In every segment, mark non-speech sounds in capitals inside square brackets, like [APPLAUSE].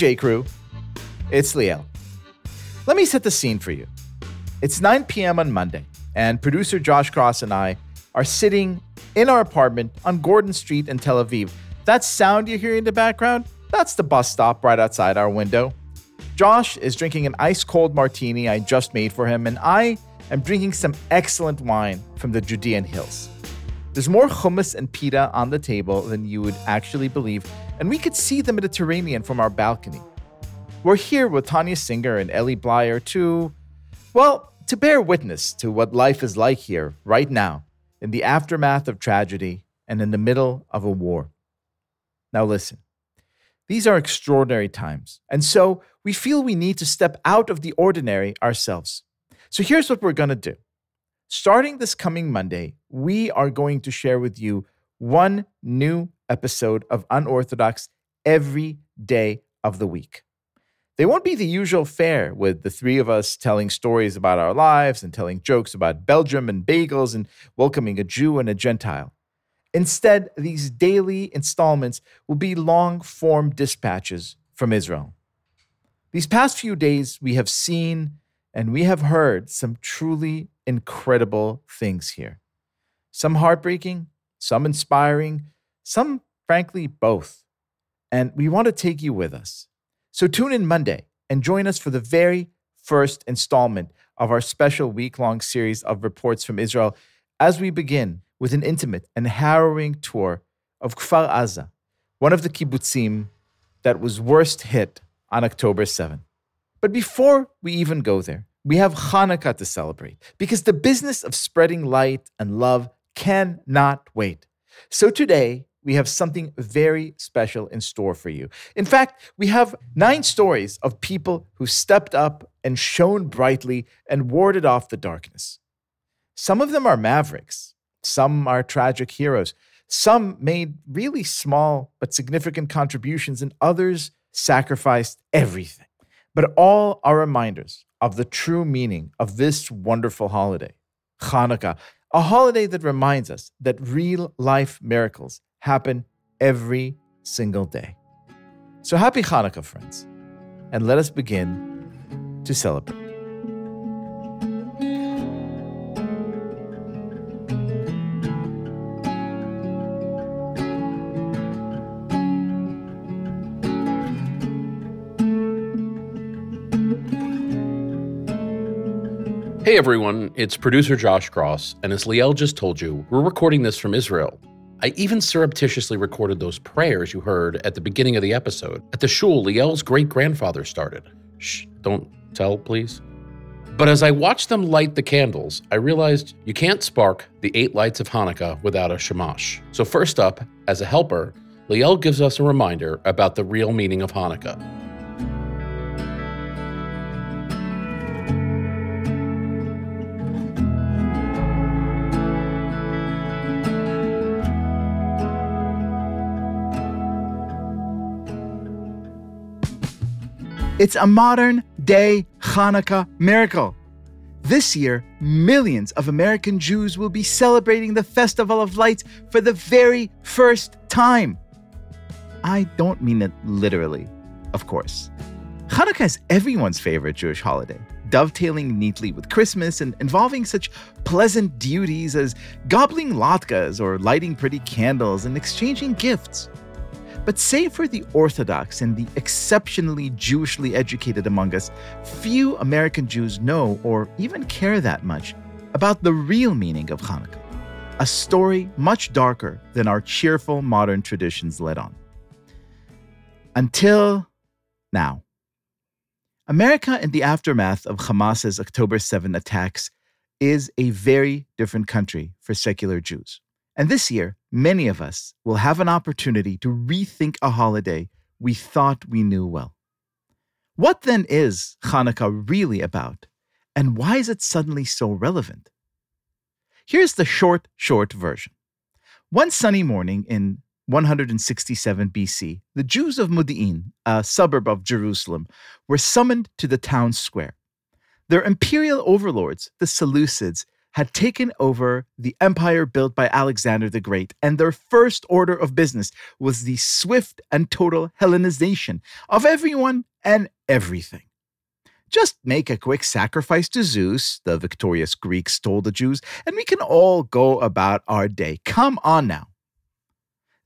J. Crew. It's Liel. Let me set the scene for you. It's 9 p.m. on Monday, and producer Josh Kross and I are sitting in our apartment on Gordon Street in Tel Aviv. That sound you hear in the background, that's the bus stop right outside our window. Josh is drinking an ice cold martini I just made for him, and I am drinking some excellent wine from the Judean hills. There's more hummus and pita on the table than you would actually believe, and we could see the Mediterranean from our balcony. We're here with Tanya Singer and Elie Bleier to, well, to bear witness to what life is like here right now, in the aftermath of tragedy and in the middle of a war. Now, listen, these are extraordinary times, and so we feel we need to step out of the ordinary ourselves. So here's what we're going to do. Starting this coming Monday, we are going to share with you one new episode of Unorthodox every day of the week. They won't be the usual fare with the three of us telling stories about our lives and telling jokes about Belgium and bagels and welcoming a Jew and a Gentile. Instead, these daily installments will be long form dispatches from Israel. These past few days, we have seen and we have heard some truly incredible things here. Some heartbreaking, some inspiring, some, frankly, both. And we want to take you with us. So tune in Monday and join us for the very first installment of our special week long series of reports from Israel as we begin with an intimate and harrowing tour of Kfar Aza, one of the kibbutzim that was worst hit on October 7. But before we even go there, we have Hanukkah to celebrate because the business of spreading light and love cannot wait. So today, we have something very special in store for you. In fact, we have nine stories of people who stepped up and shone brightly and warded off the darkness. Some of them are mavericks, some are tragic heroes, some made really small but significant contributions, and others sacrificed everything. But all are reminders of the true meaning of this wonderful holiday, Hanukkah, a holiday that reminds us that real life miracles happen every single day. So happy Hanukkah, friends, and let us begin to celebrate. Hey everyone, it's producer Josh Kross, and as Liel just told you, we're recording this from Israel. I even surreptitiously recorded those prayers you heard at the beginning of the episode at the shul Liel's great grandfather started. Shh, don't tell, please. But as I watched them light the candles, I realized you can't spark the eight lights of Hanukkah without a shamash. So, first up, as a helper, Liel gives us a reminder about the real meaning of Hanukkah. It's a modern day Hanukkah miracle. This year, millions of American Jews will be celebrating the Festival of Lights for the very first time. I don't mean it literally, of course. Hanukkah is everyone's favorite Jewish holiday, dovetailing neatly with Christmas and involving such pleasant duties as gobbling latkes or lighting pretty candles and exchanging gifts. But save for the Orthodox and the exceptionally Jewishly educated among us, few American Jews know or even care that much about the real meaning of Hanukkah, a story much darker than our cheerful modern traditions let on. Until now. America, in the aftermath of Hamas's October 7 attacks, is a very different country for secular Jews. And this year, many of us will have an opportunity to rethink a holiday we thought we knew well. What then is Hanukkah really about, and why is it suddenly so relevant? Here's the short, short version. One sunny morning in 167 BC, the Jews of Modi'in, a suburb of Jerusalem, were summoned to the town square. Their imperial overlords, the Seleucids, had taken over the empire built by Alexander the Great, and their first order of business was the swift and total Hellenization of everyone and everything. Just make a quick sacrifice to Zeus, the victorious Greeks told the Jews, and we can all go about our day. Come on now.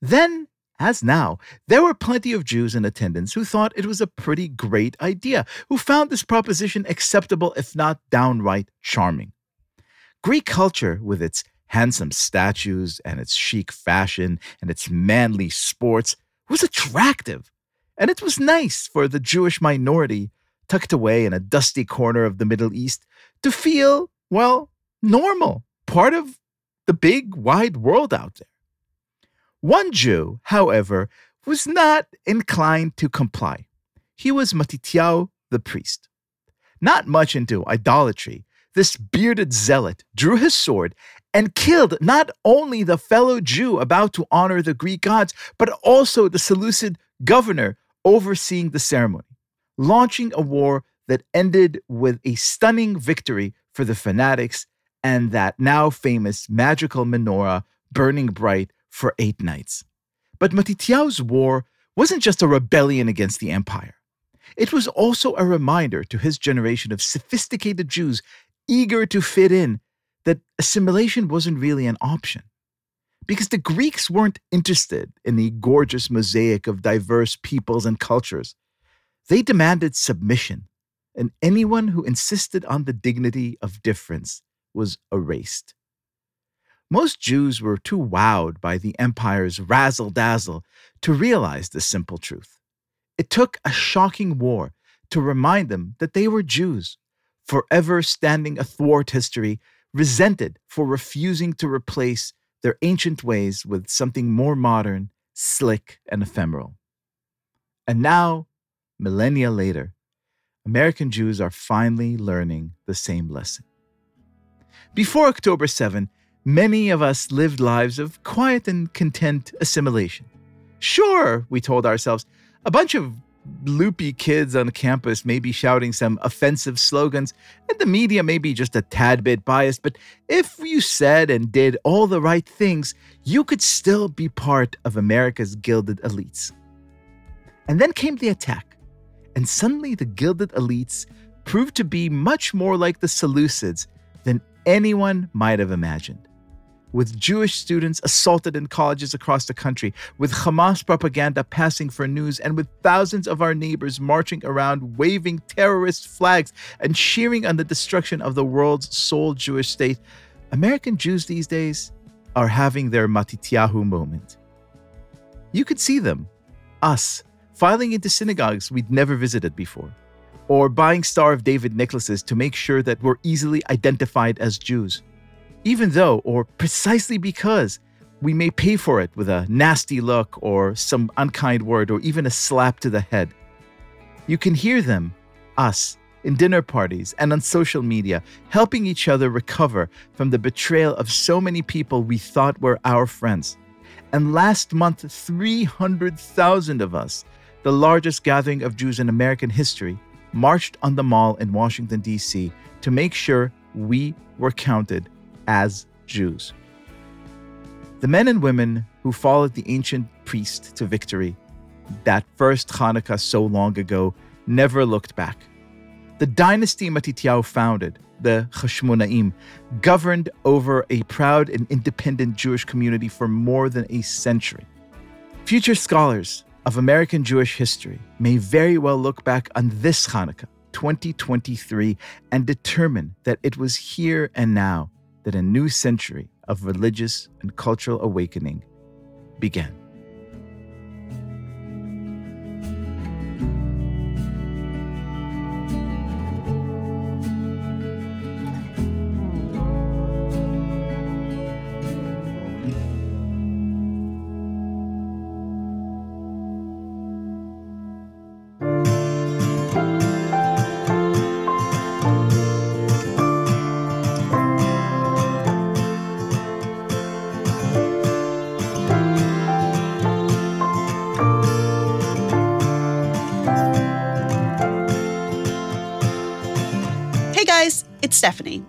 Then, as now, there were plenty of Jews in attendance who thought it was a pretty great idea, who found this proposition acceptable, if not downright charming. Greek culture, with its handsome statues and its chic fashion and its manly sports, was attractive. And it was nice for the Jewish minority tucked away in a dusty corner of the Middle East, to feel, well, normal, part of the big wide world out there. One Jew, however, was not inclined to comply. He was Matityahu the priest. Not much into idolatry, this bearded zealot drew his sword and killed not only the fellow Jew about to honor the Greek gods, but also the Seleucid governor overseeing the ceremony launching a war that ended with a stunning victory for the fanatics and that now famous magical menorah burning bright for eight nights. But Matityahu's war wasn't just a rebellion against the empire. It was also a reminder to his generation of sophisticated Jews eager to fit in that assimilation wasn't really an option. Because the Greeks weren't interested in the gorgeous mosaic of diverse peoples and cultures. They demanded submission, and anyone who insisted on the dignity of difference was erased. Most Jews were too wowed by the empire's razzle dazzle to realize this simple truth. It took a shocking war to remind them that they were Jews, forever standing athwart history, resented for refusing to replace their ancient ways with something more modern, slick, and ephemeral. And now millennia later, American Jews are finally learning the same lesson. Before October 7, many of us lived lives of quiet and content assimilation. Sure, we told ourselves, a bunch of loopy kids on campus may be shouting some offensive slogans, and the media may be just a tad bit biased, but if you said and did all the right things, you could still be part of America's gilded elites. And then came the attack and suddenly the gilded elites proved to be much more like the Seleucids than anyone might have imagined. With Jewish students assaulted in colleges across the country, with Hamas propaganda passing for news, and with thousands of our neighbors marching around waving terrorist flags and cheering on the destruction of the world's sole Jewish state, American Jews these days are having their Matityahu moment. You could see them, us, filing into synagogues we'd never visited before, or buying Star of David necklaces to make sure that we're easily identified as Jews, even though, or precisely because, we may pay for it with a nasty look or some unkind word or even a slap to the head. You can hear them, us, in dinner parties and on social media, helping each other recover from the betrayal of so many people we thought were our friends. And last month, 300,000 of us the largest gathering of Jews in American history, marched on the mall in Washington, D.C. to make sure we were counted as Jews. The men and women who followed the ancient priest to victory, that first Hanukkah so long ago, never looked back. The dynasty Matityahu founded, the Hashmonaim, governed over a proud and independent Jewish community for more than a century. Future scholars of American Jewish history may very well look back on this Hanukkah, 2023, and determine that it was here and now that a new century of religious and cultural awakening began. it's Stephanie.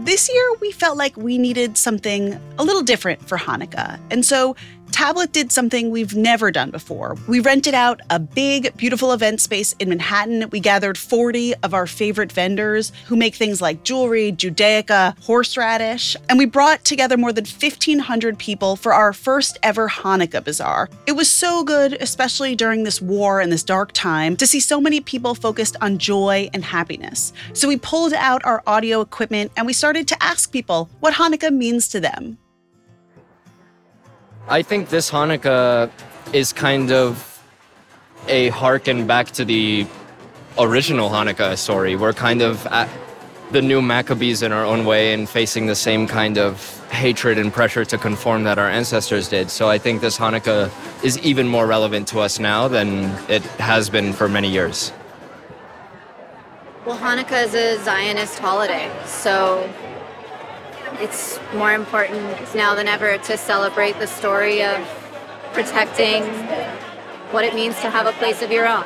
This year, we felt like we needed something a little different for Hanukkah. And so Tablet did something we've never done before. We rented out a big, beautiful event space in Manhattan. We gathered 40 of our favorite vendors who make things like jewelry, Judaica, horseradish, and we brought together more than 1,500 people for our first ever Hanukkah bazaar. It was so good, especially during this war and this dark time, to see so many people focused on joy and happiness. So we pulled out our audio equipment and we started to ask people what Hanukkah means to them. I think this Hanukkah is kind of a harken back to the original Hanukkah story. We're kind of at the new Maccabees in our own way and facing the same kind of hatred and pressure to conform that our ancestors did. So I think this Hanukkah is even more relevant to us now than it has been for many years. Well, Hanukkah is a Zionist holiday, so it's more important now than ever to celebrate the story of protecting what it means to have a place of your own.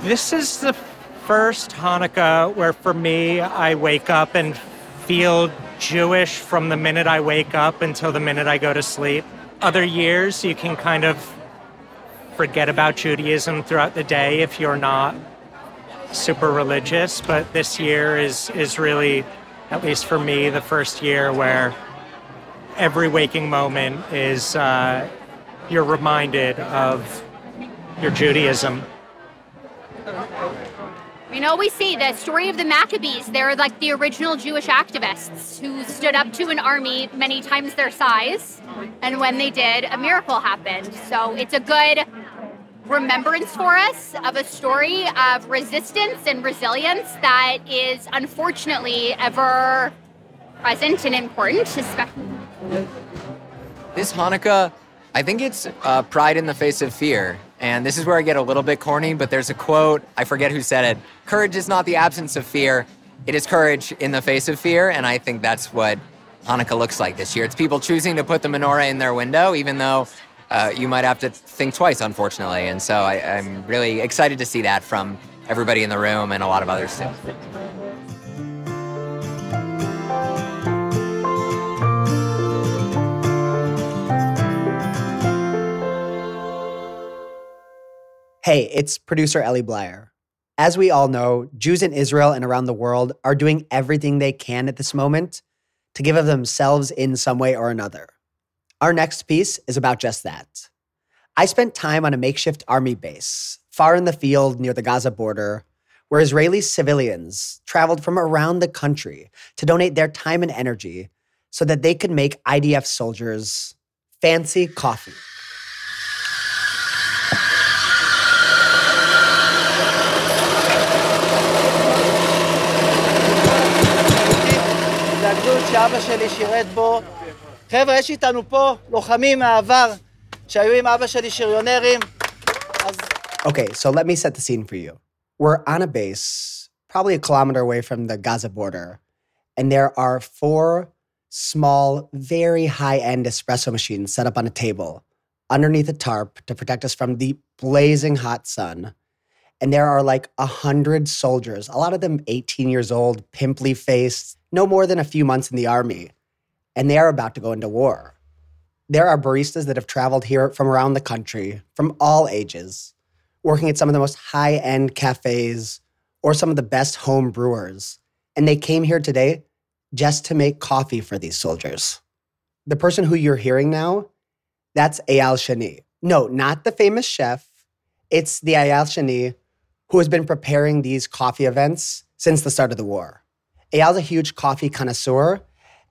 This is the first Hanukkah where, for me, I wake up and feel Jewish from the minute I wake up until the minute I go to sleep. Other years, you can kind of forget about Judaism throughout the day if you're not super religious, but this year is is really at least for me, the first year where every waking moment is uh, you're reminded of your Judaism. You know, we see the story of the Maccabees. They're like the original Jewish activists who stood up to an army many times their size. And when they did, a miracle happened. So it's a good remembrance for us of a story of resistance and resilience that is unfortunately ever present and important. This Hanukkah, I think it's uh, pride in the face of fear. And this is where I get a little bit corny, but there's a quote, I forget who said it. Courage is not the absence of fear, it is courage in the face of fear. And I think that's what Hanukkah looks like this year. It's people choosing to put the menorah in their window, even though uh, you might have to think twice, unfortunately. And so I, I'm really excited to see that from everybody in the room and a lot of others too. Hey, it's producer Elie Bleier. As we all know, Jews in Israel and around the world are doing everything they can at this moment to give of themselves in some way or another. Our next piece is about just that. I spent time on a makeshift army base, far in the field near the Gaza border, where Israeli civilians traveled from around the country to donate their time and energy so that they could make IDF soldiers fancy coffee. שאבא שלי שירת בו חבר'ה, יש איתנו פה לוחמים מהעבר שהיו עם אבא שלי שריונרים. אז... Okay, so let me set the scene for you. We're on a base, probably a kilometer away from the Gaza border, and there are four small, very high end espresso machines set up on a table underneath a tarp to protect us from the blazing hot sun. And there are like a hundred soldiers, a lot of them 18 years old, pimply faced, no more than a few months in the army, and they are about to go into war. There are baristas that have traveled here from around the country, from all ages, working at some of the most high end cafes or some of the best home brewers. And they came here today just to make coffee for these soldiers. The person who you're hearing now, that's Ayal Shani. No, not the famous chef. It's the Ayal Shani who has been preparing these coffee events since the start of the war. Ayal's a huge coffee connoisseur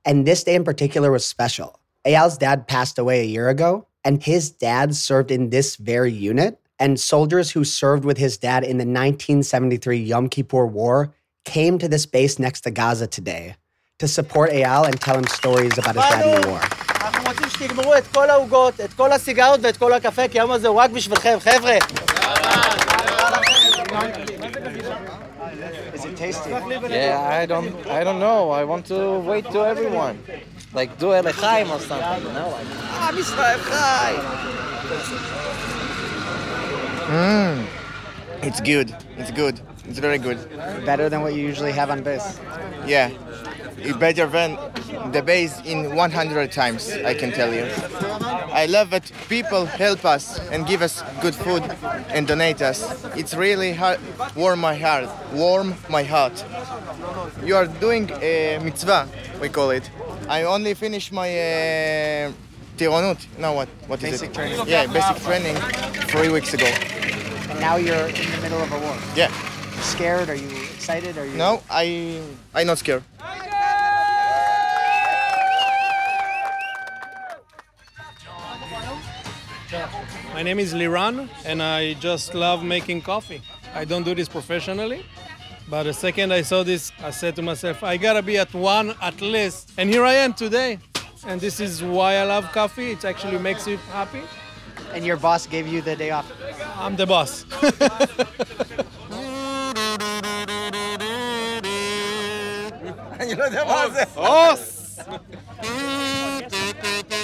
and this day in particular was special. Eyal's dad passed away a year ago, and his dad served in this very unit. And soldiers who served with his dad in the 1973 Yom Kippur War came to this base next to Gaza today to support Eyal and tell him stories about his dad in the war. אנחנו רוצים שתגמרו את כל העוגות, את כל הסיגרות ואת כל הקפה, כי היום הזה הוא רק בשבילכם, חבר'ה. Is it tasty? Yeah, I don't, I don't know. I want to wait to everyone, like do a Elechaim or something. You know, like Am Yisrael Chai. Mmm. It's good. It's good. It's very good. Better than what you usually have on base. Yeah. Better than the base in 100 times, I can tell you. I love that people help us and give us good food and donate us. It's really hard, warm my heart, warm my heart. You are doing a mitzvah, we call it. I only finished my uh, tironut. No, what? What is Basic it? training. Yeah, basic training three weeks ago. And now you're in the middle of a war. Yeah. Scared? Are you excited? Are you No, I I not scared. My name is Liran, and I just love making coffee. I don't do this professionally, but the second I saw this, I said to myself, I gotta be at one at least. And here I am today. And this is why I love coffee. It actually makes you happy. And your boss gave you the day off. I'm the boss. [LAUGHS] you know the boss. [LAUGHS]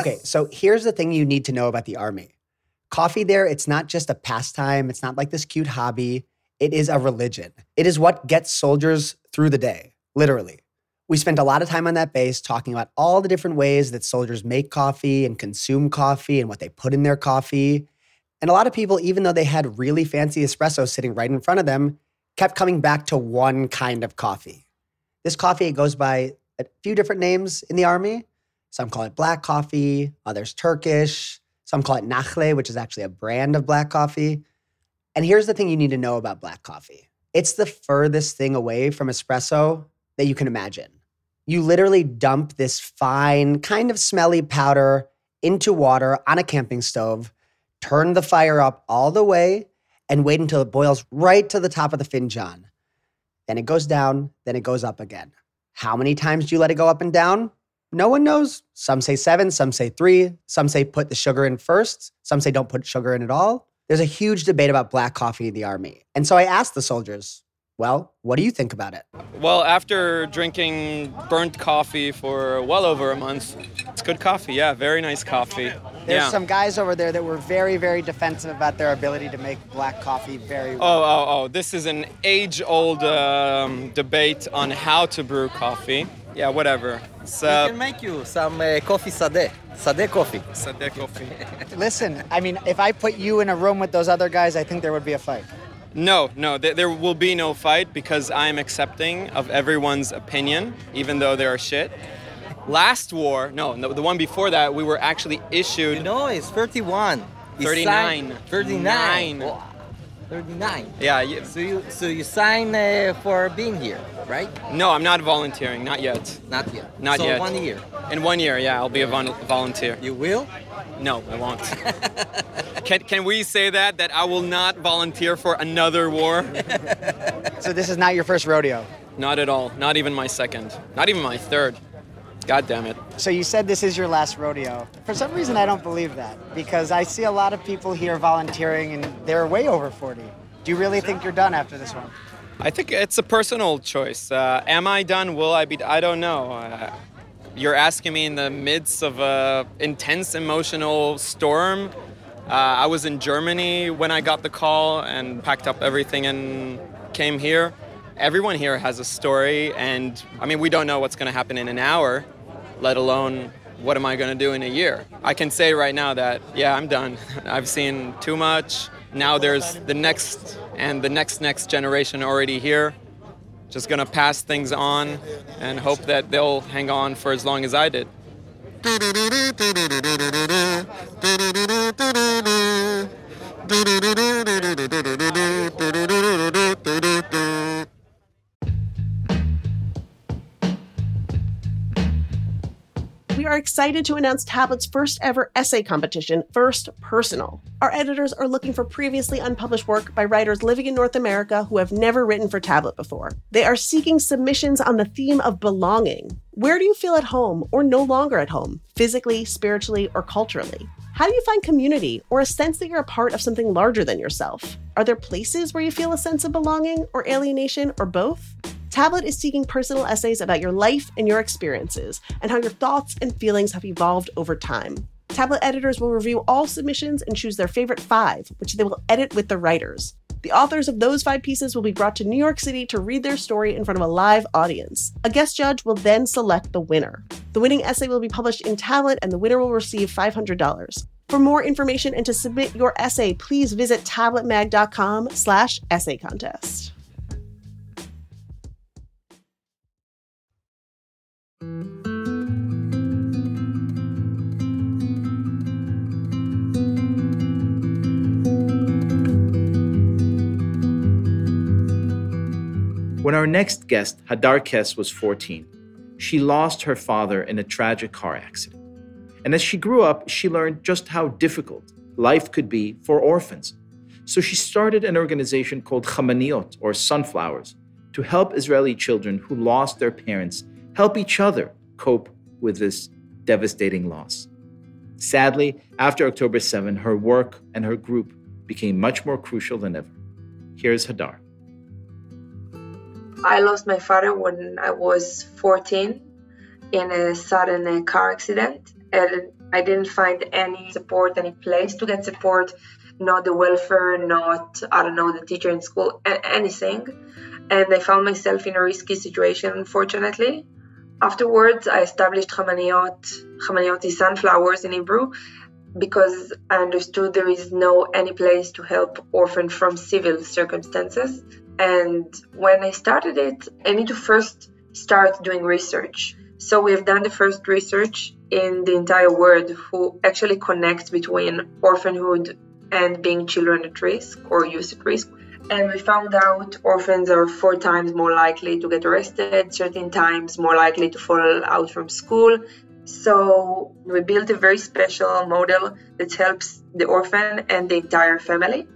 Okay, so here's the thing you need to know about the army. Coffee there, it's not just a pastime, it's not like this cute hobby. It is a religion. It is what gets soldiers through the day, literally. We spent a lot of time on that base talking about all the different ways that soldiers make coffee and consume coffee and what they put in their coffee. And a lot of people, even though they had really fancy espresso sitting right in front of them, kept coming back to one kind of coffee. This coffee goes by a few different names in the army. Some call it black coffee, others Turkish. Some call it Nachle, which is actually a brand of black coffee. And here's the thing you need to know about black coffee it's the furthest thing away from espresso that you can imagine. You literally dump this fine, kind of smelly powder into water on a camping stove, turn the fire up all the way, and wait until it boils right to the top of the finjan. Then it goes down, then it goes up again. How many times do you let it go up and down? No one knows. Some say seven, some say three, some say put the sugar in first, some say don't put sugar in at all. There's a huge debate about black coffee in the army. And so I asked the soldiers, well, what do you think about it? Well, after drinking burnt coffee for well over a month, it's good coffee. Yeah, very nice coffee. There's yeah. some guys over there that were very, very defensive about their ability to make black coffee very well. Oh, oh, oh! This is an age-old um, debate on how to brew coffee. Yeah, whatever. So, we can make you some uh, coffee sade. Sade coffee. Sade coffee. [LAUGHS] Listen, I mean, if I put you in a room with those other guys, I think there would be a fight. No, no, th- there will be no fight because I'm accepting of everyone's opinion, even though they're shit. Last war, no, no, the one before that, we were actually issued. No, it's 31. It's 39. signed- 39. Nine. Oh, 39. Yeah, you, So you so you sign uh, for being here, right? no, I'm not volunteering, not yet. Not yet. Not so yet. one year. In one year, yeah, I'll be a vol- volunteer. You will? No, I won't. [LAUGHS] can, can we say that, that I will not volunteer for another war? So this is not your first rodeo. Not at all. Not even my second. Not even my third. God damn it. So you said this is your last rodeo. For some reason, I don't believe that because I see a lot of people here volunteering and they're way over 40. Do you really think you're done after this one? I think it's a personal choice. Uh, am I done? Will I be? I don't know. Uh, you're asking me in the midst of a intense emotional storm. Uh, I was in Germany when I got the call and packed up everything and came here. Everyone here has a story, and I mean, we don't know what's going to happen in an hour, let alone what am I going to do in a year. I can say right now that, yeah, I'm done. [LAUGHS] I've seen too much. Now there's the next and the next next generation already here. Just going to pass things on and hope that they'll hang on for as long as I did. [LAUGHS] We are excited to announce Tablet's first ever essay competition, First Personal. Our editors are looking for previously unpublished work by writers living in North America who have never written for Tablet before. They are seeking submissions on the theme of belonging. Where do you feel at home or no longer at home, physically, spiritually, or culturally? How do you find community or a sense that you're a part of something larger than yourself? Are there places where you feel a sense of belonging or alienation or both? Tablet is seeking personal essays about your life and your experiences and how your thoughts and feelings have evolved over time. Tablet editors will review all submissions and choose their favorite five, which they will edit with the writers. The authors of those five pieces will be brought to New York City to read their story in front of a live audience. A guest judge will then select the winner. The winning essay will be published in Tablet, and the winner will receive $500. For more information and to submit your essay, please visit tabletmag.com slash essay contest. When our next guest, Hadar Kess, was 14, she lost her father in a tragic car accident. And as she grew up, she learned just how difficult life could be for orphans. So she started an organization called Chamaniot, or Sunflowers, to help Israeli children who lost their parents help each other cope with this devastating loss. Sadly, after October 7, her work and her group became much more crucial than ever. Here's Hadar. I lost my father when I was 14 in a sudden car accident, and I didn't find any support, any place to get support, not the welfare, not, I don't know, the teacher in school, anything. And I found myself in a risky situation, unfortunately. Afterwards, I established Chamaniot. Chamaniot is sunflowers in Hebrew because I understood there is no any place to help orphans from civil circumstances. And when I started it, I need to first start doing research. So we've done the first research in the entire world who actually connects between orphanhood and being children at risk or youth at risk. And we found out orphans are four times more likely to get arrested, 13 times more likely to fall out from school. So we built a very special model that helps the orphan and the entire family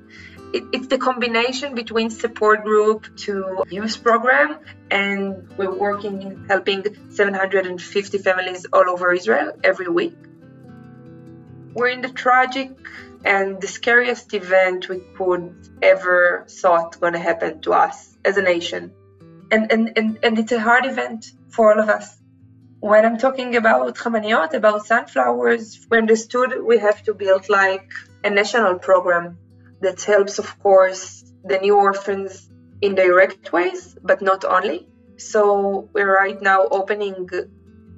it, it's the combination between support group to youth program and we're working in helping 750 families all over israel every week. We're in the tragic and the scariest event we could ever thought going to happen to us as a nation. And, and, and, and it's a hard event for all of us. When i'm talking about chamaniot about sunflowers we understood we have to build like a national program that helps, of course, the new orphans in direct ways, but not only. So we're right now opening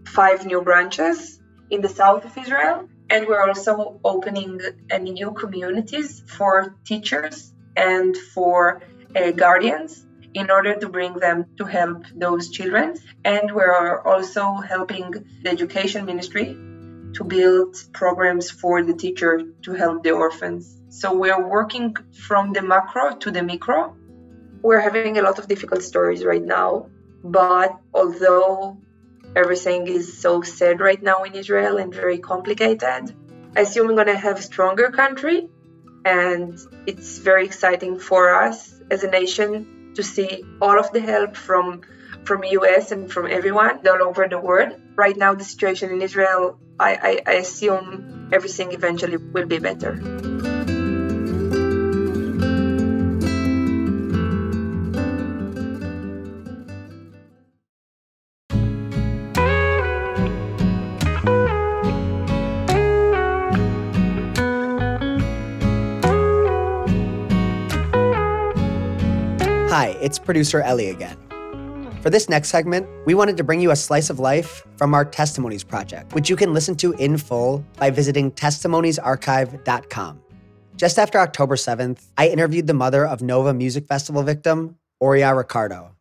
five new branches in the south of Israel, and we're also opening new communities for teachers and for uh, guardians in order to bring them to help those children. And we're also helping the education ministry to build programs for the teacher to help the orphans. So we're working from the macro to the micro. We're having a lot of difficult stories right now, but although everything is so sad right now in Israel and very complicated, I assume we're going to have a stronger country and it's very exciting for us as a nation to see all of the help from from US and from everyone all over the world. Right now the situation in Israel, I, I, I assume everything eventually will be better. It's producer Elie again. For this next segment, we wanted to bring you a slice of life from our Testimonies project, which you can listen to in full by visiting testimoniesarchive.com. Just after October 7th, I interviewed the mother of Nova Music Festival victim, Oriya Ricardo.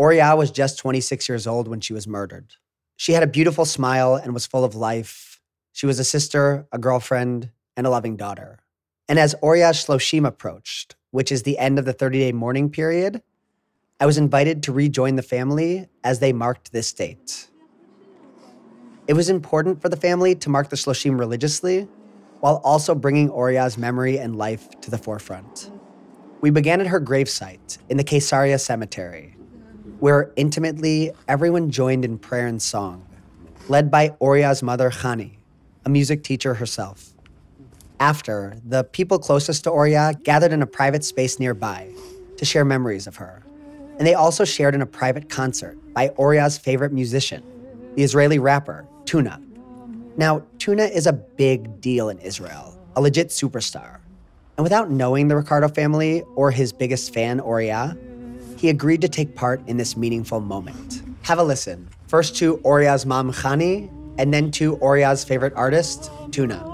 Oriya was just 26 years old when she was murdered. She had a beautiful smile and was full of life. She was a sister, a girlfriend, and a loving daughter. And as Oria Shloshim approached, which is the end of the 30 day mourning period, I was invited to rejoin the family as they marked this date. It was important for the family to mark the Shloshim religiously while also bringing Oriya's memory and life to the forefront. We began at her gravesite in the Caesarea Cemetery, where intimately everyone joined in prayer and song, led by Oriya's mother, Chani, a music teacher herself. After, the people closest to Oriya gathered in a private space nearby to share memories of her. And they also shared in a private concert by Oriya's favorite musician, the Israeli rapper, Tuna. Now, Tuna is a big deal in Israel, a legit superstar. And without knowing the Ricardo family or his biggest fan, Oriya, he agreed to take part in this meaningful moment. Have a listen. First to Oriya's mom, Khani, and then to Oriya's favorite artist, Tuna.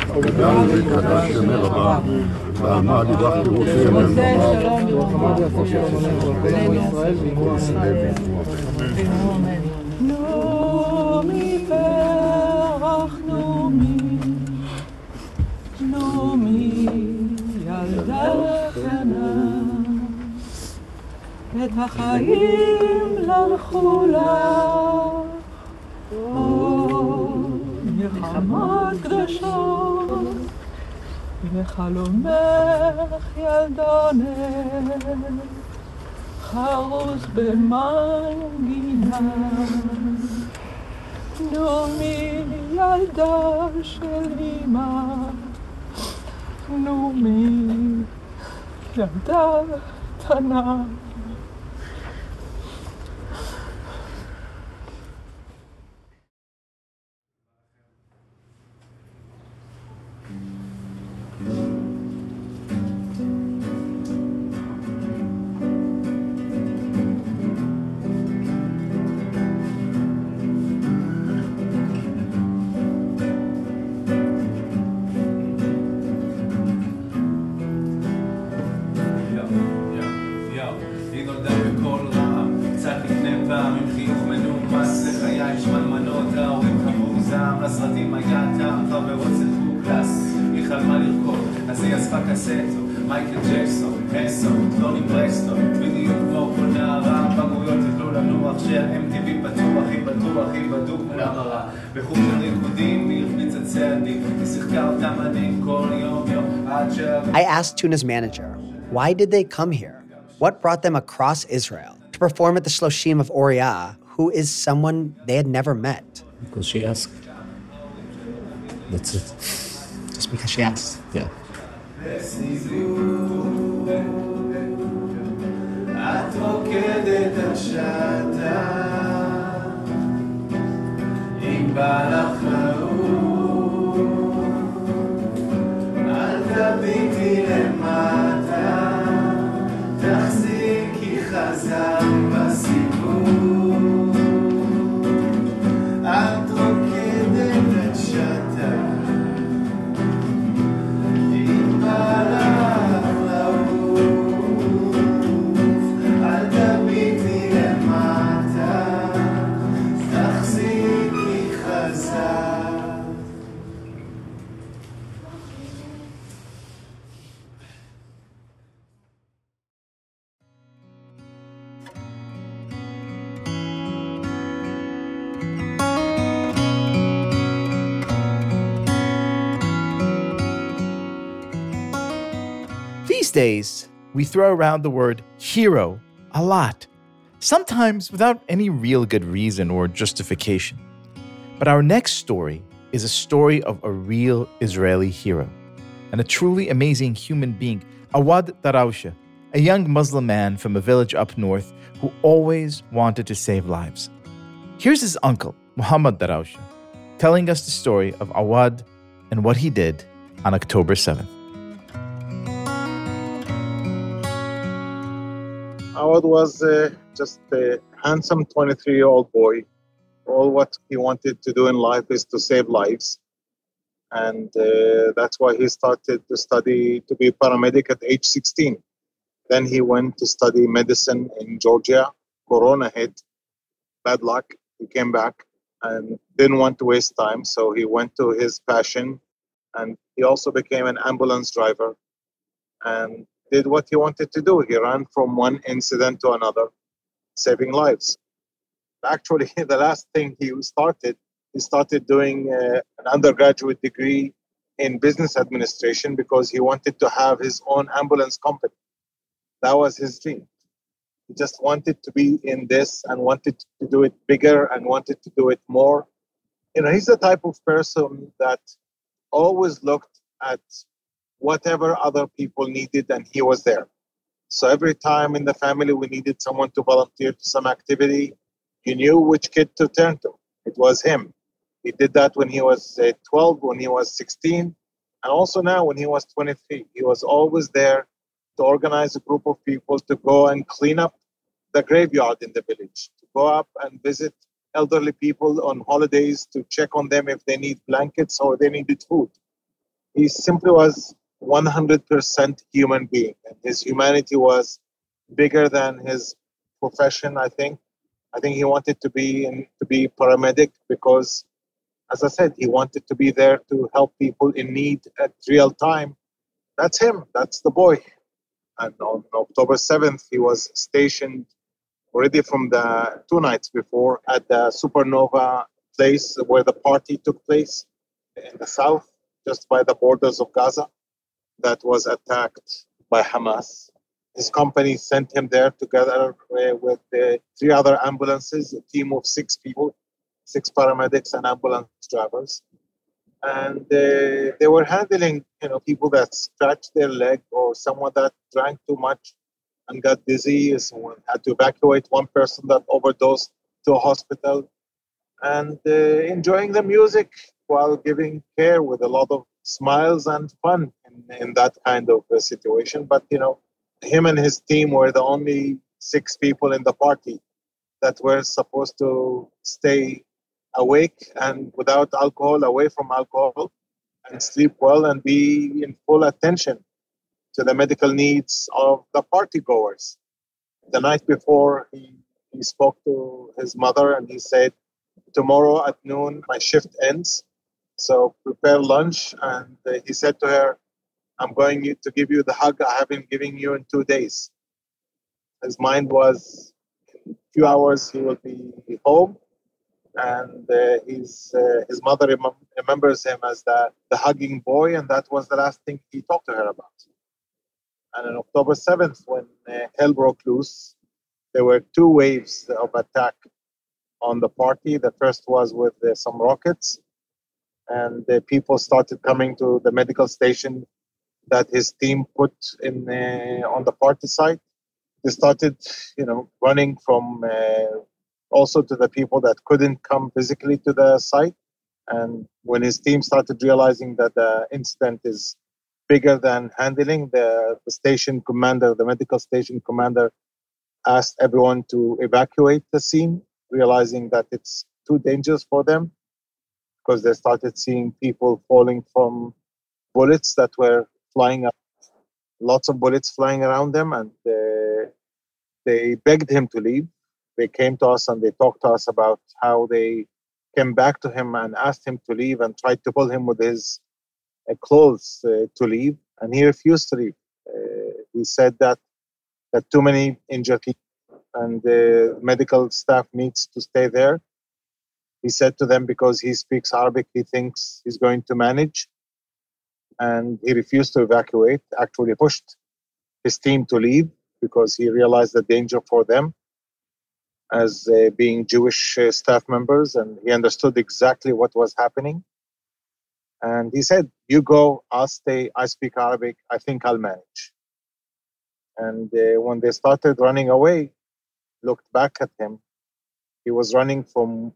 אדם וקדש ימי את החיים ללכו לך, או נחמת קדשות וחלומך ילדונת, חרוס במנגינה. נעמי ילדה של אמא, נעמי ילדה קטנה. I Michael טוני בדיוק כמו כל יוכלו לנוח, שה-MTV פתוח, היא בטוח, היא בדוק, היא החמיצה צעדים, היא שיחקה אותה מדהים כל יום יום, עד asked Tuna's manager, why did they come here? What brought them across Israel to perform at the Shloshim of Oriya, who is someone they had never met? Because she asked. That's it. Just because she asked, yeah. את רוקדת השעתה, אם בא לך לעוף, אל תביטי למטה, These days, we throw around the word hero a lot, sometimes without any real good reason or justification. But our next story is a story of a real Israeli hero and a truly amazing human being, Awad Darawshe, a young Muslim man from a village up north who always wanted to save lives. Here's his uncle, Muhammad Darawshe, telling us the story of Awad and what he did on October 7th. Awad was uh, just a handsome 23 year old boy. All what he wanted to do in life is to save lives. And uh, that's why he started to study to be a paramedic at age 16. Then he went to study medicine in Georgia. Corona hit. Bad luck. he came back and didn't want to waste time, so he went to his passion, and he also became an ambulance driver, and did what he wanted to do. He ran from one incident to another, saving lives. Actually, [LAUGHS] the last thing he started, he started doing uh, an undergraduate degree in business administration because he wanted to have his own ambulance company. That was his dream. He just wanted to be in this and wanted to do it bigger and wanted to do it more. You know, he's the type of person that always looked at whatever other people needed and he was there. So every time in the family we needed someone to volunteer to some activity, he knew which kid to turn to. It was him. He did that when he was uh, 12, when he was 16, and also now when he was 23. He was always there to organize a group of people to go and clean up the graveyard in the village, to go up and visit elderly people on holidays to check on them if they need blankets or they needed food. He simply was 100% human being, and his humanity was bigger than his profession. I think. I think he wanted to be in, to be paramedic because, as I said, he wanted to be there to help people in need at real time. That's him. That's the boy. And on October 7th, he was stationed already from the two nights before at the Supernova place where the party took place in the south, just by the borders of Gaza, that was attacked by Hamas. His company sent him there together uh, with three other ambulances, a team of six people, six paramedics and ambulance drivers. And uh, they were handling, you know, people that scratched their leg or someone that drank too much and got dizzy. Someone had to evacuate one person that overdosed to a hospital, and uh, enjoying the music while giving care with a lot of smiles and fun in, in that kind of situation. But you know, him and his team were the only six people in the party that were supposed to stay awake and without alcohol, away from alcohol, and sleep well and be in full attention to the medical needs of the party goers. The night before, he, he spoke to his mother and he said, Tomorrow at noon, my shift ends. So prepare lunch. And uh, he said to her, I'm going to give you the hug I have been giving you in two days. His mind was, in a few hours, he will be home. And uh, his, uh, his mother rem- remembers him as the, the hugging boy, and that was the last thing he talked to her about. And on October 7th, when uh, hell broke loose, there were two waves of attack on the party. The first was with uh, some rockets, and the people started coming to the medical station that his team put in uh, on the party site. They started, you know, running from uh, also to the people that couldn't come physically to the site. And when his team started realizing that the incident is bigger than handling. The, the station commander, the medical station commander, asked everyone to evacuate the scene, realizing that it's too dangerous for them because they started seeing people falling from bullets that were flying up, lots of bullets flying around them, and they, they begged him to leave. They came to us and they talked to us about how they came back to him and asked him to leave and tried to pull him with his clothes uh, to leave, and he refused to leave. Uh, he said that that too many injured and the medical staff needs to stay there. He said to them because he speaks Arabic, he thinks he's going to manage, and he refused to evacuate. Actually, pushed his team to leave because he realized the danger for them as uh, being Jewish uh, staff members, and he understood exactly what was happening. And he said, You go, I'll stay, I speak Arabic, I think I'll manage. And uh, when they started running away, looked back at him, he was running from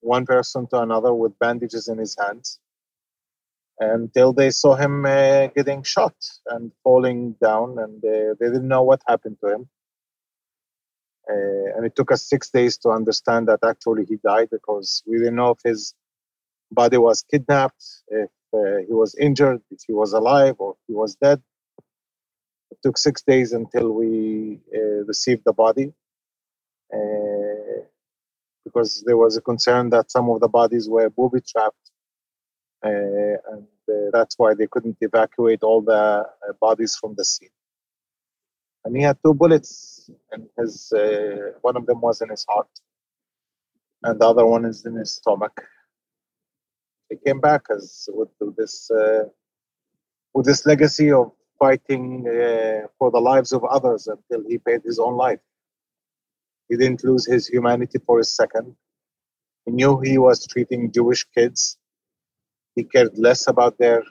one person to another with bandages in his hands until they saw him uh, getting shot and falling down, and uh, they didn't know what happened to him. Uh, and it took us six days to understand that actually he died because we didn't know if his body was kidnapped, if uh, he was injured, if he was alive, or if he was dead. It took six days until we uh, received the body. Because there was a concern that some of the bodies were booby trapped, uh, and uh, that's why they couldn't evacuate all the uh, bodies from the scene. And he had two bullets, and his uh, one of them was in his heart, and the other one is in his stomach. He came back as with this uh, with this legacy of fighting for the lives of others until he paid his own life. He didn't lose his humanity for a second. He knew he was treating Jewish kids. He cared less about their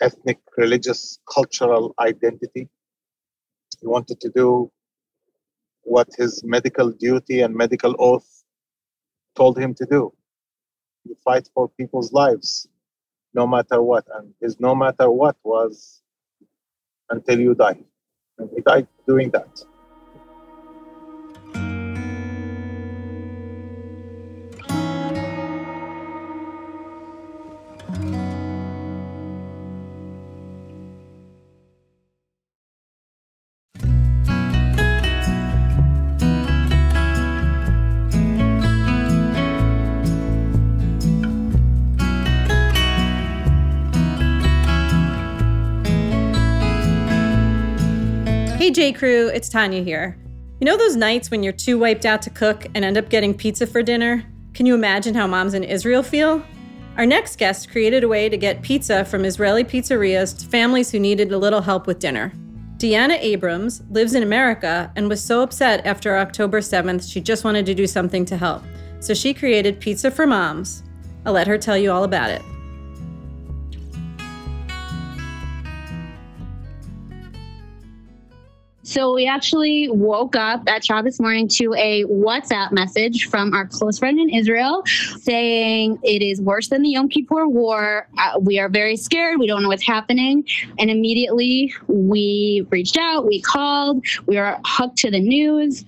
ethnic, religious, cultural identity. He wanted to do what his medical duty and medical oath told him to do. You fight for people's lives, no matter what. And his no matter what was until you die. And he died doing that. J Crew, it's Tanya here. You know those nights when you're too wiped out to cook and end up getting pizza for dinner? Can you imagine how moms in Israel feel? Our next guest created a way to get pizza from Israeli pizzerias to families who needed a little help with dinner. Diana Abrams lives in America and was so upset after October 7th, she just wanted to do something to help. So she created Pizza for Moms. I'll let her tell you all about it. So we actually woke up at Shaw this morning to a WhatsApp message from our close friend in Israel saying it is worse than the Yom Kippur War. Uh, we are very scared. We don't know what's happening. And immediately we reached out, we called, we were hooked to the news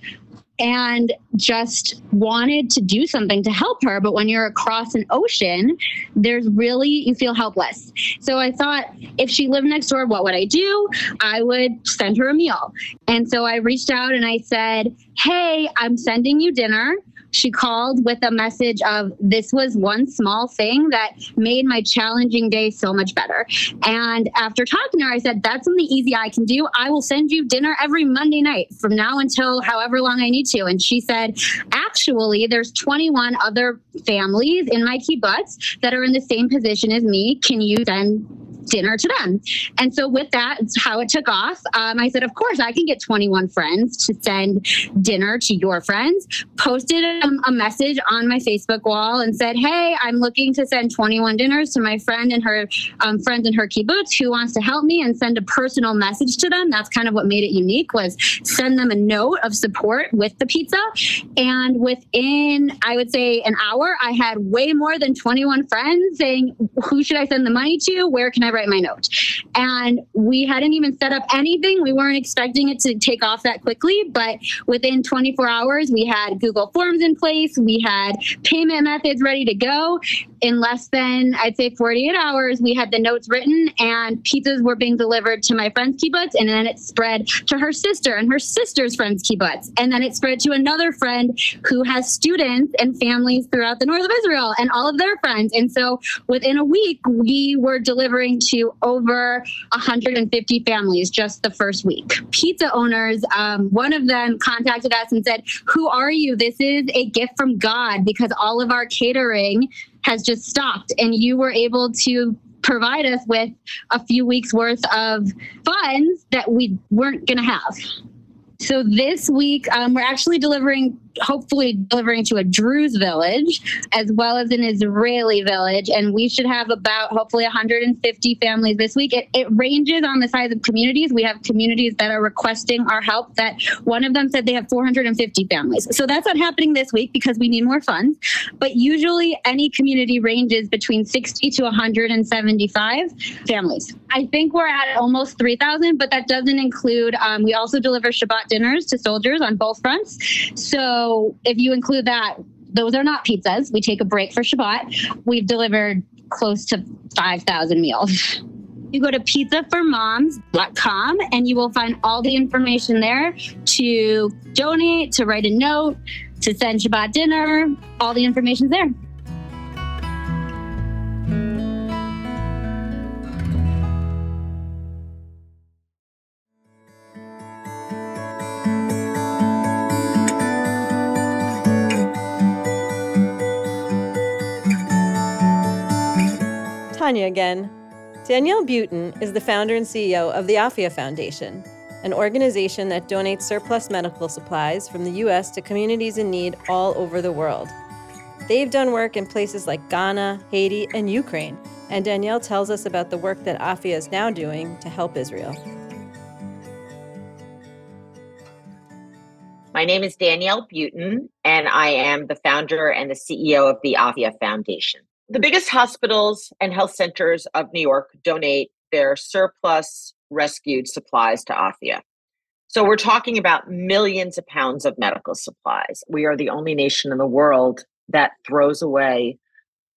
and just wanted to do something to help her. But when you're across an ocean, there's really, you feel helpless. So I thought if she lived next door, what would I do? I would send her a meal. And so I reached out and I said, Hey, I'm sending you dinner she called with a message of this was one small thing that made my challenging day so much better. And after talking to her, I said, That's something easy I can do. I will send you dinner every Monday night from now until however long I need to. And she said, Actually, there's 21 other families in my kibbutz that are in the same position as me. Can you send dinner to them. And so with that, it's how it took off. Um, I said, of course, I can get 21 friends to send dinner to your friends. Posted a, a message on my Facebook wall and said, hey, I'm looking to send 21 dinners to my friend and her um, friend in her kibbutz who wants to help me and send a personal message to them. That's kind of what made it unique was send them a note of support with the pizza. And within, I would say, an hour, I had way more than 21 friends saying, who should I send the money to? Where can I write my note? And we hadn't even set up anything. We weren't expecting it to take off that quickly, but within 24 hours, we had Google Forms in place. We had payment methods ready to go. In less than, I'd say, 48 hours, we had the notes written and pizzas were being delivered to my friend's kibbutz. And then it spread to her sister and her sister's friend's kibbutz. And then it spread to another friend who has students and families throughout the north of Israel and all of their friends. And so within a week, we were delivering to over 150 families just the first week. Pizza owners, um, one of them contacted us and said, Who are you? This is a gift from God because all of our catering has just stopped and you were able to provide us with a few weeks worth of funds that we weren't going to have. So this week, um, we're actually delivering, hopefully delivering to a Druze village as well as an Israeli village. And we should have about hopefully 150 families this week. It, it ranges on the size of communities. We have communities that are requesting our help that one of them said they have 450 families. So that's not happening this week because we need more funds. But usually any community ranges between 60 to 175 families. I think we're at almost 3,000, but that doesn't include, um, we also deliver Shabbat dinners to soldiers on both fronts. So if you include that, those are not pizzas. We take a break for Shabbat. We've delivered close to 5,000 meals. You go to pizzaformoms.com and you will find all the information there to donate, to write a note, to send Shabbat dinner. All the information's there. Tanya again. Danielle Butin is the founder and CEO of the Afya Foundation, an organization that donates surplus medical supplies from the U.S. to communities in need all over the world. They've done work in places like Ghana, Haiti, and Ukraine, and Danielle tells us about the work that Afya is now doing to help Israel. My name is Danielle Butin, and I am the founder and the CEO of the Afya Foundation. The biggest hospitals and health centers of New York donate their surplus rescued supplies to Afya. So we're talking about millions of pounds of medical supplies. We are the only nation in the world that throws away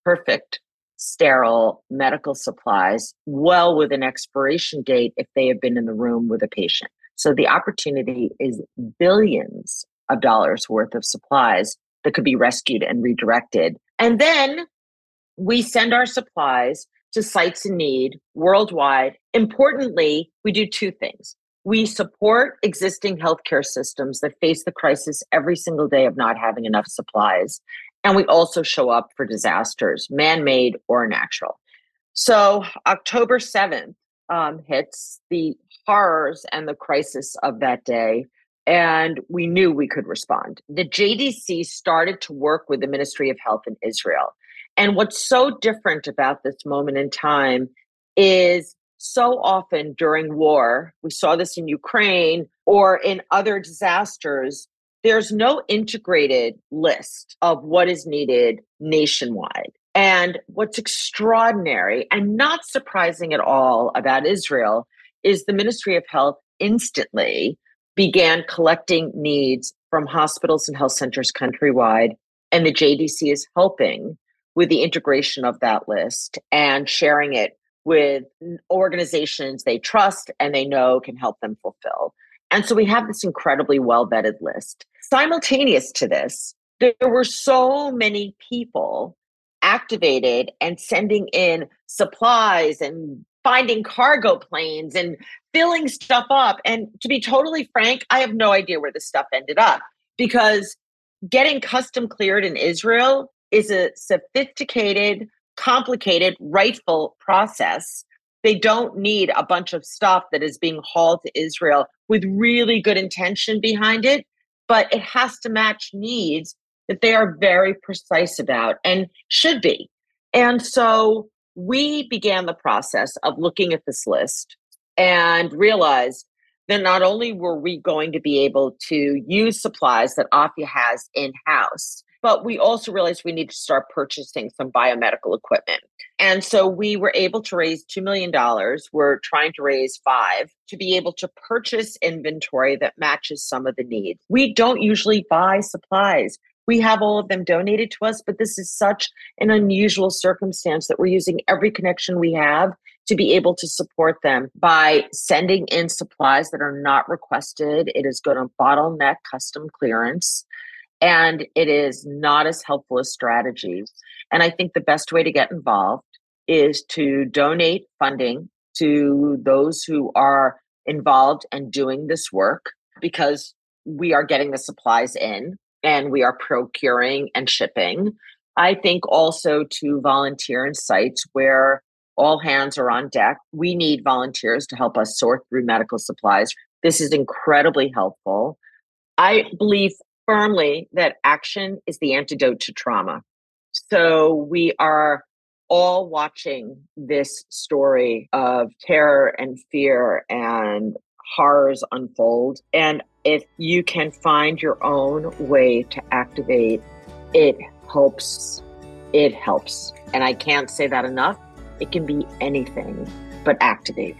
perfect, sterile medical supplies well with an expiration date if they have been in the room with a patient. So the opportunity is billions of dollars worth of supplies that could be rescued and redirected. And then we send our supplies to sites in need worldwide. Importantly, we do two things. We support existing healthcare systems that face the crisis every single day of not having enough supplies. And we also show up for disasters, man made or natural. So, October 7th um, hits the horrors and the crisis of that day. And we knew we could respond. The JDC started to work with the Ministry of Health in Israel. And what's so different about this moment in time is so often during war, we saw this in Ukraine or in other disasters, there's no integrated list of what is needed nationwide. And what's extraordinary and not surprising at all about Israel is the Ministry of Health instantly began collecting needs from hospitals and health centers countrywide. And the JDC is helping with the integration of that list and sharing it with organizations they trust and they know can help them fulfill. And so we have this incredibly well vetted list. Simultaneous to this, there were so many people activated and sending in supplies and finding cargo planes and filling stuff up. And to be totally frank, I have no idea where this stuff ended up because getting custom cleared in Israel is a sophisticated, complicated, rightful process. They don't need a bunch of stuff that is being hauled to Israel with really good intention behind it, but it has to match needs that they are very precise about and should be. And so we began the process of looking at this list and realized that not only were we going to be able to use supplies that Afya has in house, but we also realized we need to start purchasing some biomedical equipment. And so we were able to raise $2 million. We're trying to raise five to be able to purchase inventory that matches some of the needs. We don't usually buy supplies. We have all of them donated to us, but this is such an unusual circumstance that we're using every connection we have to be able to support them by sending in supplies that are not requested. It is going to bottleneck custom clearance and it is not as helpful as strategies. And I think the best way to get involved is to donate funding to those who are involved and doing this work because we are getting the supplies in and we are procuring and shipping. I think also to volunteer in sites where all hands are on deck. We need volunteers to help us sort through medical supplies. This is incredibly helpful. I believe firmly that action is the antidote to trauma. So we are all watching this story of terror and fear and horrors unfold. And if you can find your own way to activate, it helps. It helps. And I can't say that enough. It can be anything but activate.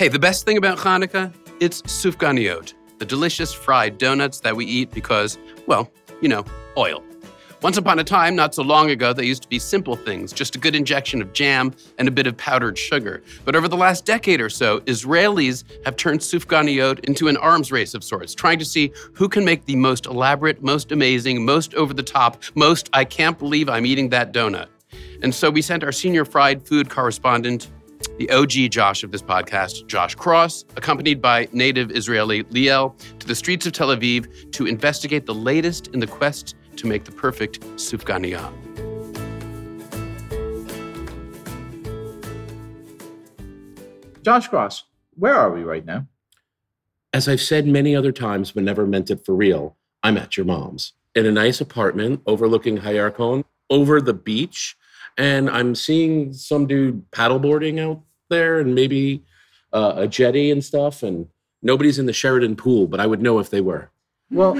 Hey, the best thing about Hanukkah? It's sufganiyot, the delicious fried donuts that we eat because, well, you know, oil. Once upon a time, not so long ago, they used to be simple things, just a good injection of jam and a bit of powdered sugar. But over the last decade or so, Israelis have turned sufganiyot into an arms race of sorts, trying to see who can make the most elaborate, most amazing, most over the top, most I can't believe I'm eating that donut. And so we sent our senior fried food correspondent, the OG Josh of this podcast, Josh Kross, accompanied by native Israeli Liel, to the streets of Tel Aviv to investigate the latest in the quest to make the perfect sufganiyah. Josh Kross, where are we right now? As I've said many other times, but never meant it for real, I'm at your mom's in a nice apartment overlooking Hayarkon over the beach. And I'm seeing some dude paddleboarding out there and maybe uh, a jetty and stuff. And nobody's in the Sheraton pool, but I would know if they were. Well,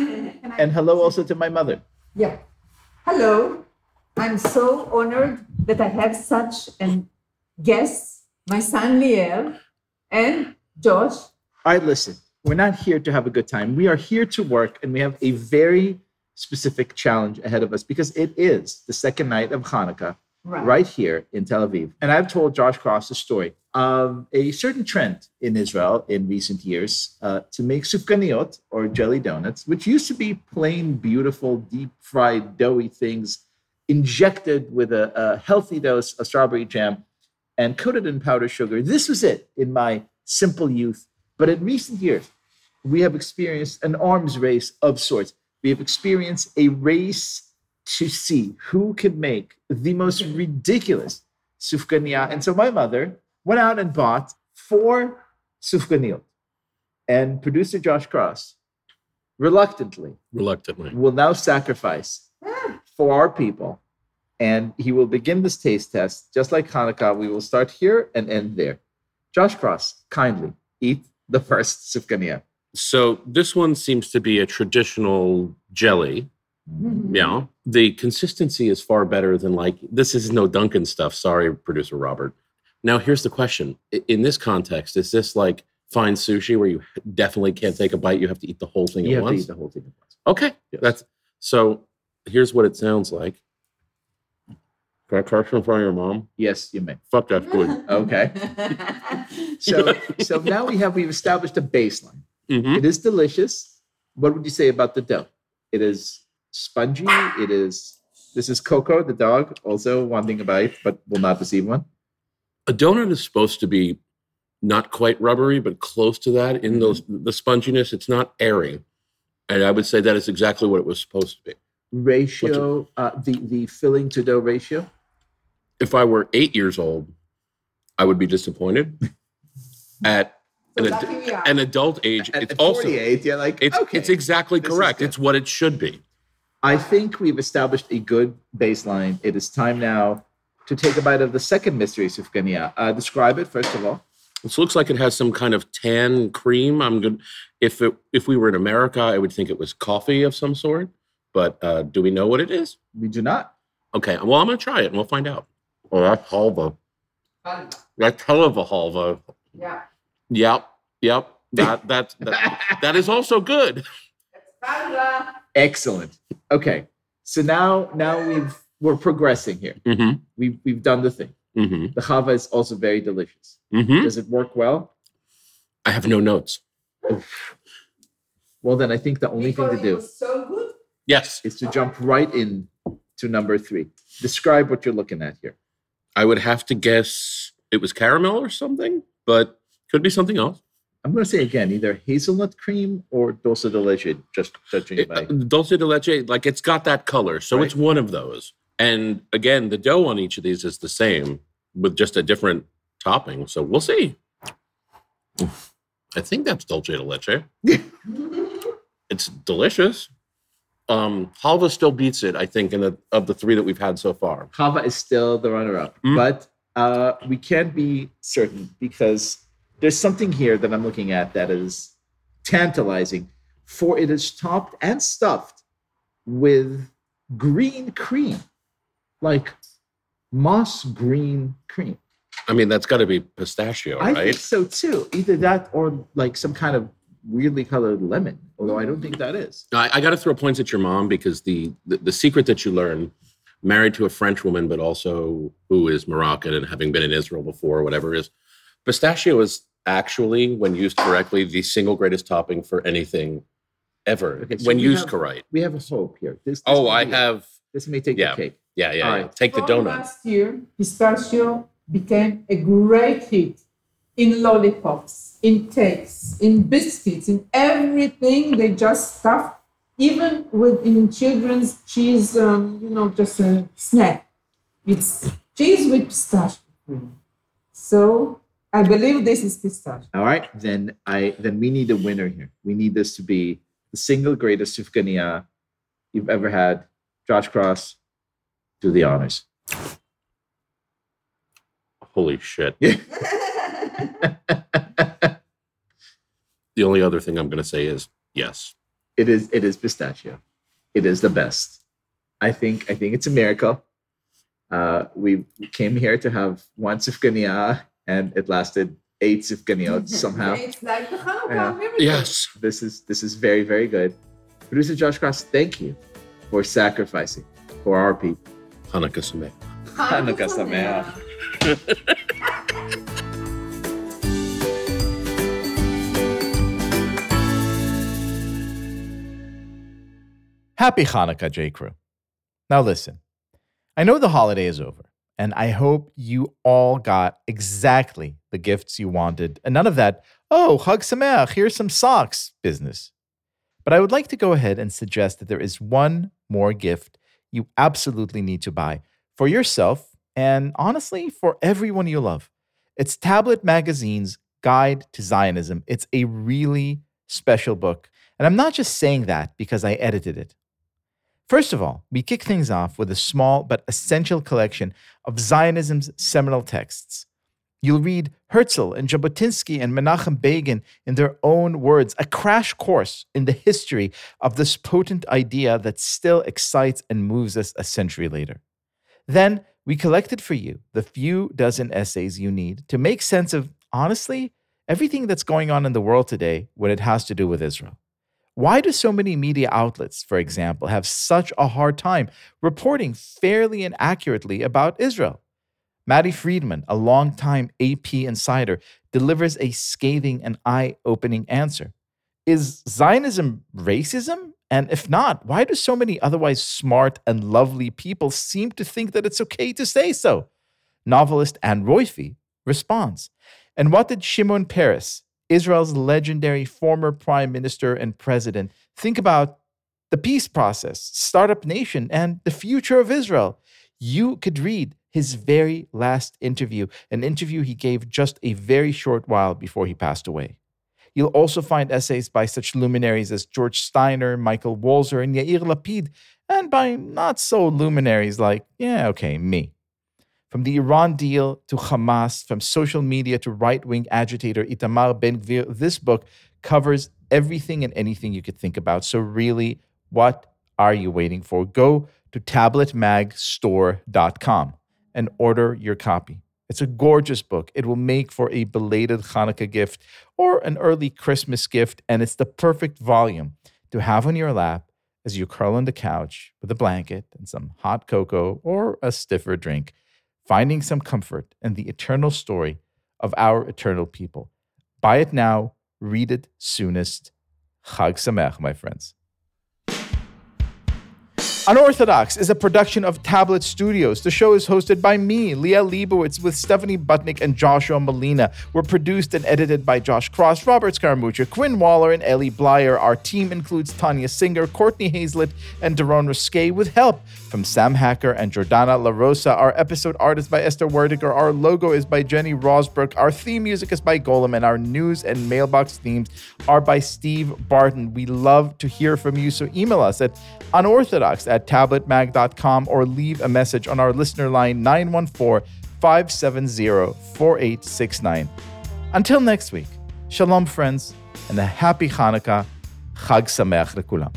and hello also to my mother. Yeah. Hello. I'm so honored that I have such an guest, my son Liel and Josh. All right, listen, we're not here to have a good time. We are here to work, and we have a very specific challenge ahead of us because it is the second night of Hanukkah Right. right, here in Tel Aviv. And I've told Josh Kross the story of a certain trend in Israel in recent years uh, to make sufganiyot or jelly donuts, which used to be plain, beautiful, deep fried, doughy things injected with a, a healthy dose of strawberry jam and coated in powdered sugar. This was it in my simple youth. But in recent years, we have experienced an arms race of sorts. We have experienced a race to see who could make the most ridiculous sufganiyah. And so my mother went out and bought four sufganiyot. And producer Josh Kross, reluctantly, Reluctantly. will now sacrifice hmm. for our people. And he will begin this taste test. Just like Hanukkah, we will start here and end there. Josh Kross, kindly eat the first sufganiyah. So this one seems to be a traditional jelly. Yeah. The consistency is far better than like this is no Dunkin' stuff. Sorry, producer Robert. Now here's the question. In this context, is this like fine sushi where you definitely can't take a bite? You have to eat the whole thing You at have to once? eat the whole thing at once. Okay. That's so here's what it sounds like. Can I curse in front of your mom? Yes, you may. Fuck, that's good. [LAUGHS] Okay. So, so now we have we've established a baseline. Mhm. It is delicious. What would you say about the dough? It is spongy. It is. This is Coco, the dog, also wanting a bite, but will not receive one. A donut is supposed to be not quite rubbery, but close to that in those the sponginess. It's not airy. And I would say that is exactly what it was supposed to be. Ratio, uh, the the filling to dough ratio. If I were eight years old, I would be disappointed. [LAUGHS] At an, ad- lucky we are. an adult age, At- it's at also 48, you're like, it's okay, it's exactly correct. It's what it should be. I think we've established a good baseline. It is time now to take a bite of the second mystery sufganiyah. Uh, describe it first of all. This looks like it has some kind of tan cream. I'm good. If it if we were in America, I would think it was coffee of some sort. But uh, do we know what it is? We do not. Okay. Well, I'm gonna try it and we'll find out. Oh, that's halva. That's hell of a halva. Yeah. Yep. Yep. That that that, that is also good. Excellent. Okay, so now now we've we're progressing here. Mm-hmm. We've we've done the thing. Mm-hmm. The chava is also very delicious. Mm-hmm. Does it work well? I have no notes. Well, then I think the only thing to do so good. Yes. is to jump right in to number three. Describe what you're looking at here. I would have to guess it was caramel or something, but could be something else. I'm going to say again, either hazelnut cream or dulce de leche. Just judging by Dulce de leche, like it's got that color. So Right. it's one of those. And again, the dough on each of these is the same with just a different topping. So we'll see. I think that's dulce de leche. [LAUGHS] it's delicious. Um, halva still beats it, I think, in the of the three that we've had so far. Chava is still the runner-up, Mm. but uh, we can't be certain because there's something here that I'm looking at that is tantalizing. For it is topped and stuffed with green cream, like moss green cream. I mean, that's got to be pistachio, I right? think so too. Either that or like some kind of weirdly colored lemon, although I don't think that is. I, I got to throw points at your mom because the, the the secret that you learn, married to a French woman, but also who is Moroccan and having been in Israel before, whatever is, pistachio is actually, when used correctly, the single greatest topping for anything ever Okay, so when used have- correct. We have a hope here. This, this Oh, I be- have. This may take Yeah, the cake. yeah, yeah. Yeah. right. Take the donut. Last year, pistachio became a great hit in lollipops, in cakes, in biscuits, in everything. They just stuff, even with in children's cheese, um, you know, just a snack. It's cheese with pistachio cream. So I believe this is pistachio. All right, then I then we need a winner here. We need this to be the single greatest sufganiya you've ever had. Josh Kross, do the honors. Holy shit. [LAUGHS] the only other thing I'm going to say is yes. It is it is pistachio. It is the best. I think I think it's a miracle. Uh, we came here to have one sufganiya and it lasted eight sufganiyot [LAUGHS] somehow. It's like the Hanukkah Yeah. Yes. This is this is very very good. Producer Josh Kross, thank you for sacrificing for our people. Hanukkah Sameach. Hanukkah Sameach. Happy Hanukkah, J. Crew. Now listen, I know the holiday is over, and I hope you all got exactly the gifts you wanted, and none of that, oh, Chag Sameach, here's some socks business. But I would like to go ahead and suggest that there is one more gift you absolutely need to buy for yourself and honestly for everyone you love. It's Tablet Magazine's Guide to Zionism. It's a really special book. And I'm not just saying that because I edited it. First of all, we kick things off with a small but essential collection of Zionism's seminal texts. You'll read Herzl and Jabotinsky and Menachem Begin in their own words, a crash course in the history of this potent idea that still excites and moves us a century later. Then we collected for you the few dozen essays you need to make sense of, honestly, everything that's going on in the world today when it has to do with Israel. Why do so many media outlets, for example, have such a hard time reporting fairly and accurately about Israel? Matti Friedman, a longtime AP insider, delivers a scathing and eye opening answer. Is Zionism racism? And if not, why do so many otherwise smart and lovely people seem to think that it's okay to say so? Novelist Anne Roiphe responds. And what did Shimon Peres, Israel's legendary former prime minister and president, think about the peace process, startup nation, and the future of Israel? You could read his very last interview, an interview he gave just a very short while before he passed away. You'll also find essays by such luminaries as George Steiner, Michael Walzer, and Yair Lapid, and by not so luminaries like, yeah, okay, me. From the Iran deal to Hamas, from social media to right wing agitator Itamar Ben Gvir, this book covers everything and anything you could think about. So, really, what are you waiting for? Go to tabletmagstore.com and order your copy. It's a gorgeous book. It will make for a belated Hanukkah gift or an early Christmas gift, and it's the perfect volume to have on your lap as you curl on the couch with a blanket and some hot cocoa or a stiffer drink, finding some comfort in the eternal story of our eternal people. Buy it now, read it soonest. Chag Sameach, my friends. Unorthodox is a production of Tablet Studios. The show is hosted by me, Liel Leibovitz, with Stephanie Butnick and Joshua Malina. We're produced and edited by Josh Kross, Robert Scaramuccia, Quinn Waller, and Elie Bleier. Our team includes Tanya Singer, Courtney Hazlett, and Daron Ruskay, with help from Sam Hacker and Jordana La Rosa. Our episode art is by Esther Werdiger. Our logo is by Jenny Rosbrook. Our theme music is by Golem, and our news and mailbox themes are by Steve Barton. We love to hear from you, so email us at unorthodox at tabletmag.com or leave a message on our listener line 914 570 4869. Until next week, shalom, friends, and a happy Hanukkah. Chag Sameach lekulam.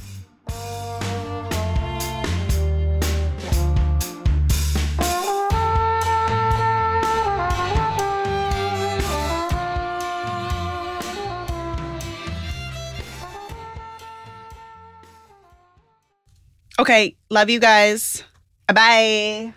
Okay, love you guys. Bye.